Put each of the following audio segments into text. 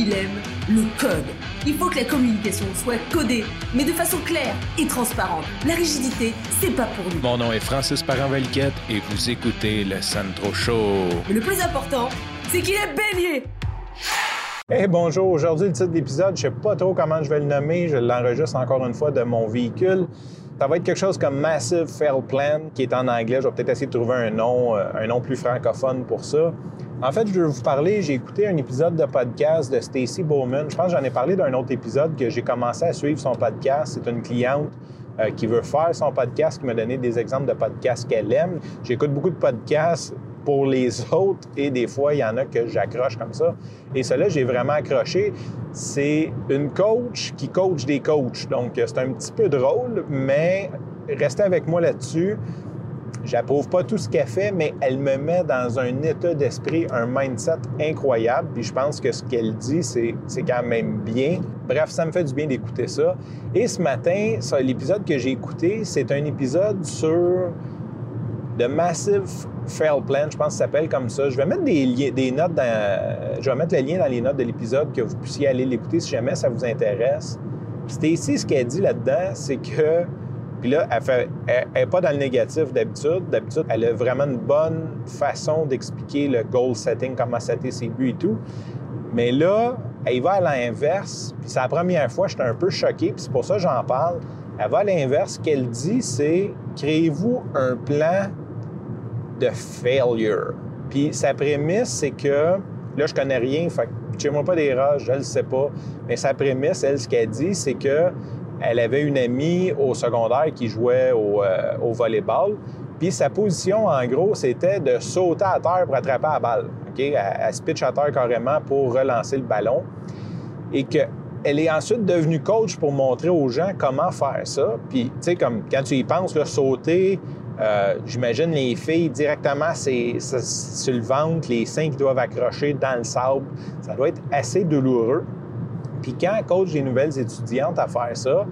il aime le code. Il faut que la communication soit codée, mais de façon claire et transparente. La rigidité, c'est pas pour nous. Mon nom est Francis Parent-Valquette et vous écoutez le Sandro Show. Mais le plus important, c'est qu'il est bélier. Hey, bonjour. Aujourd'hui, le titre d'épisode, je sais pas trop comment je vais le nommer. Je l'enregistre encore une fois de mon véhicule. Ça va être quelque chose comme Massive Fail Plan, qui est en anglais. Je vais peut-être essayer de trouver un nom, euh, un nom plus francophone pour ça. En fait, je vais vous parler, j'ai écouté un épisode de podcast de Stacy Bowman. Je pense que j'en ai parlé d'un autre épisode que j'ai commencé à suivre son podcast. C'est une cliente euh, qui veut faire son podcast, qui m'a donné des exemples de podcasts qu'elle aime. J'écoute beaucoup de podcasts pour les autres et des fois, il y en a que j'accroche comme ça. Et cela, j'ai vraiment accroché. C'est une coach qui coach des coachs. Donc, c'est un petit peu drôle, mais restez avec moi là-dessus. J'approuve pas tout ce qu'elle fait, mais elle me met dans un état d'esprit, un mindset incroyable. Puis je pense que ce qu'elle dit, c'est, quand même bien. Bref, ça me fait du bien d'écouter ça. Et ce matin, l'épisode que j'ai écouté, c'est un épisode sur The Massive Fail Plan, je pense que ça s'appelle comme ça. Je vais mettre des, des notes dans, je vais mettre le lien dans les notes de l'épisode que vous puissiez aller l'écouter si jamais ça vous intéresse. Stacy, ce qu'elle dit là-dedans, c'est que puis là, elle n'est pas dans le négatif d'habitude. D'habitude, elle a vraiment une bonne façon d'expliquer le goal setting, comment setter ses buts et tout. Mais là, elle va à l'inverse. Puis c'est la première fois, j'étais un peu choqué, puis c'est pour ça que j'en parle. Elle va à l'inverse. Ce qu'elle dit, c'est créez-vous un plan de failure. Puis sa prémisse, c'est que, là, je connais rien, fait que moi pas des rages, je le sais pas. Mais sa prémisse, elle, ce qu'elle dit, c'est que elle avait une amie au secondaire qui jouait au, euh, au volleyball. Puis sa position, en gros, c'était de sauter à terre pour attraper la balle. OK? Elle, elle se pitch à terre carrément pour relancer le ballon. Et qu'elle est ensuite devenue coach pour montrer aux gens comment faire ça. Puis, tu sais, comme quand tu y penses, là, sauter, euh, j'imagine les filles directement sur le ventre, les seins qui doivent accrocher dans le sable. Ça doit être assez douloureux. Puis quand coach des nouvelles étudiantes à faire ça,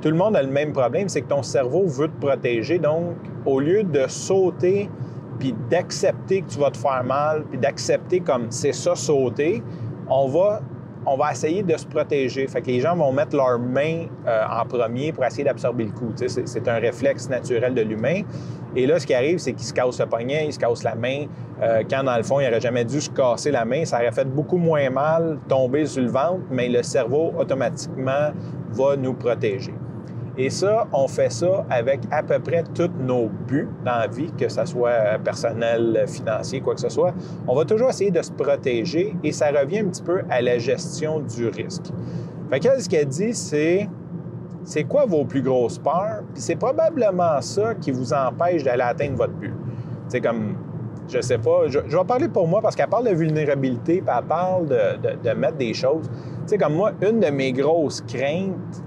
tout le monde a le même problème, c'est que ton cerveau veut te protéger. Donc, au lieu de sauter puis d'accepter que tu vas te faire mal, puis d'accepter comme c'est ça sauter, on va on va essayer de se protéger. Fait que les gens vont mettre leurs mains euh, en premier pour essayer d'absorber le coup. C'est un réflexe naturel de l'humain. Et là, ce qui arrive, c'est qu'il se casse le poignet, il se casse la main. Euh, quand, dans le fond, il n'aurait jamais dû se casser la main, ça aurait fait beaucoup moins mal tomber sur le ventre, mais le cerveau, automatiquement, va nous protéger. Et ça, on fait ça avec à peu près tous nos buts dans la vie, que ce soit personnel, financier, quoi que ce soit. On va toujours essayer de se protéger et ça revient un petit peu à la gestion du risque. Fait que ce qu'elle dit, c'est c'est quoi vos plus grosses peurs? Puis c'est probablement ça qui vous empêche d'aller atteindre votre but. C'est comme, je sais pas, je, vais parler pour moi parce qu'elle parle de vulnérabilité, puis elle parle de, de mettre des choses. Tu sais, comme moi, une de mes grosses craintes,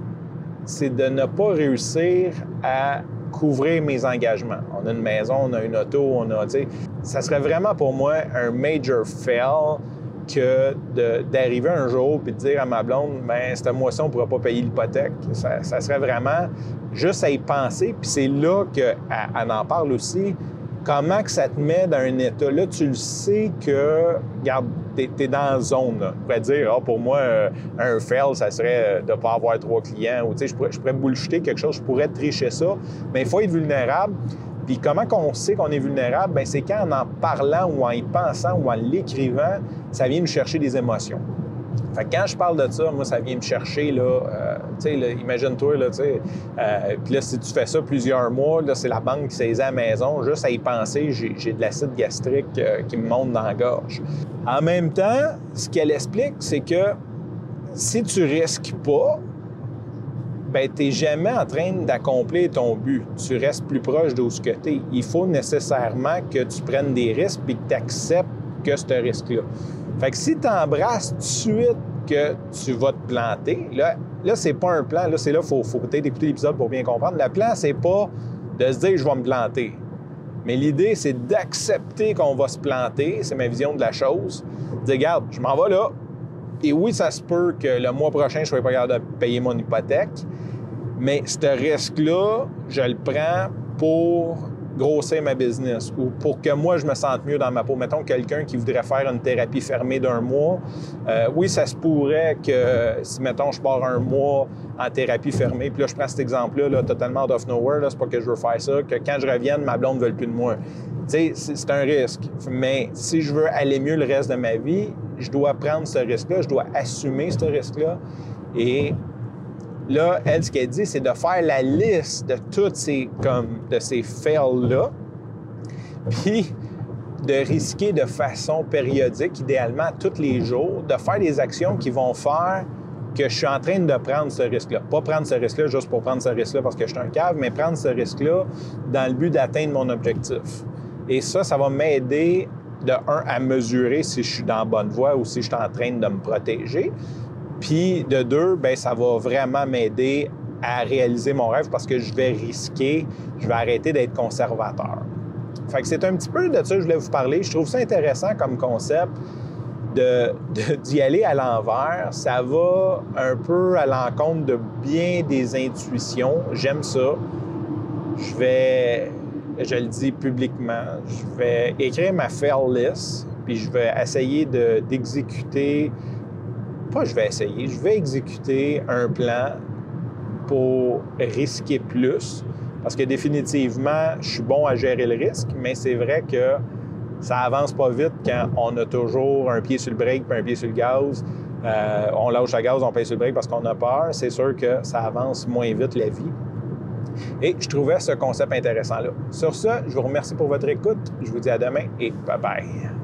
c'est de ne pas réussir à couvrir mes engagements. On a une maison, on a une auto, on a, tu ça serait vraiment pour moi un major fail que d'arriver un jour et de dire à ma blonde, ben cette mois-ci, on ne pourra pas payer l'hypothèque. Ça, serait vraiment juste à y penser. Puis c'est là qu'elle en parle aussi comment que ça te met dans un état. Là, tu le sais que, tu es, dans la zone. Là. pourrais dire, ah, pour moi, euh, un fail, ça serait euh, de ne pas avoir trois clients. Ou, tu sais, je pourrais, je pourrais bullshiter quelque chose, je pourrais tricher ça. Mais il faut être vulnérable. Puis comment qu'on sait qu'on est vulnérable? Bien, c'est quand en en parlant ou en y pensant ou en l'écrivant, ça vient nous chercher des émotions. Fait que quand je parle de ça, moi, ça vient me chercher, là, euh, tu imagine-toi, là, euh, puis là, si tu fais ça plusieurs mois, là, c'est la banque qui saisit à la maison, juste à y penser, j'ai de l'acide gastrique euh, qui me monte dans la gorge. En même temps, ce qu'elle explique, c'est que si tu risques pas, ben, tu n'es jamais en train d'accomplir ton but. Tu restes plus proche de ce que tu es. Il faut nécessairement que tu prennes des risques et que tu acceptes que ce risque-là. Fait que si tu embrasses tout de suite que tu vas te planter, là, là c'est pas un plan. Là, c'est là, il faut, peut-être écouter l'épisode pour bien comprendre. Le plan, c'est pas de se dire je vais me planter. Mais l'idée, c'est d'accepter qu'on va se planter. C'est ma vision de la chose. Dire, regarde, je m'en vais là. Et oui, ça se peut que le mois prochain, je ne sois pas capable de payer mon hypothèque. Mais ce risque-là, je le prends pour grossir ma business ou pour que moi, je me sente mieux dans ma peau. Mettons quelqu'un qui voudrait faire une thérapie fermée d'un mois. Euh, oui, ça se pourrait que si, mettons, je pars un mois en thérapie fermée, puis là, je prends cet exemple-là, là, totalement out of nowhere, c'est pas que je veux faire ça, que quand je revienne, ma blonde ne veut plus de moi. Tu sais, c'est un risque. Mais si je veux aller mieux le reste de ma vie, je dois prendre ce risque-là, je dois assumer ce risque-là. Et là, elle, ce qu'elle dit, c'est de faire la liste de toutes ces, comme, de ces fails-là, puis de risquer de façon périodique, idéalement tous les jours, de faire des actions qui vont faire que je suis en train de prendre ce risque-là. Pas prendre ce risque-là juste pour prendre ce risque-là parce que je suis un cave, mais prendre ce risque-là dans le but d'atteindre mon objectif. Et ça, ça va m'aider de un à mesurer si je suis dans la bonne voie ou si je suis en train de me protéger. Puis de deux, ben ça va vraiment m'aider à réaliser mon rêve parce que je vais risquer, je vais arrêter d'être conservateur. Fait que c'est un petit peu de ça que je voulais vous parler. Je trouve ça intéressant comme concept d'y aller à l'envers. Ça va un peu à l'encontre de bien des intuitions. J'aime ça. Je vais je le dis publiquement, je vais écrire ma fail list, puis je vais essayer d'exécuter, je vais essayer, je vais exécuter un plan pour risquer plus, parce que définitivement, je suis bon à gérer le risque, mais c'est vrai que ça avance pas vite quand on a toujours un pied sur le break puis un pied sur le gaz. Euh, on lâche la gaz, on paye sur le break parce qu'on a peur. C'est sûr que ça avance moins vite la vie. Et je trouvais ce concept intéressant-là. Sur ce, je vous remercie pour votre écoute. Je vous dis à demain et bye bye.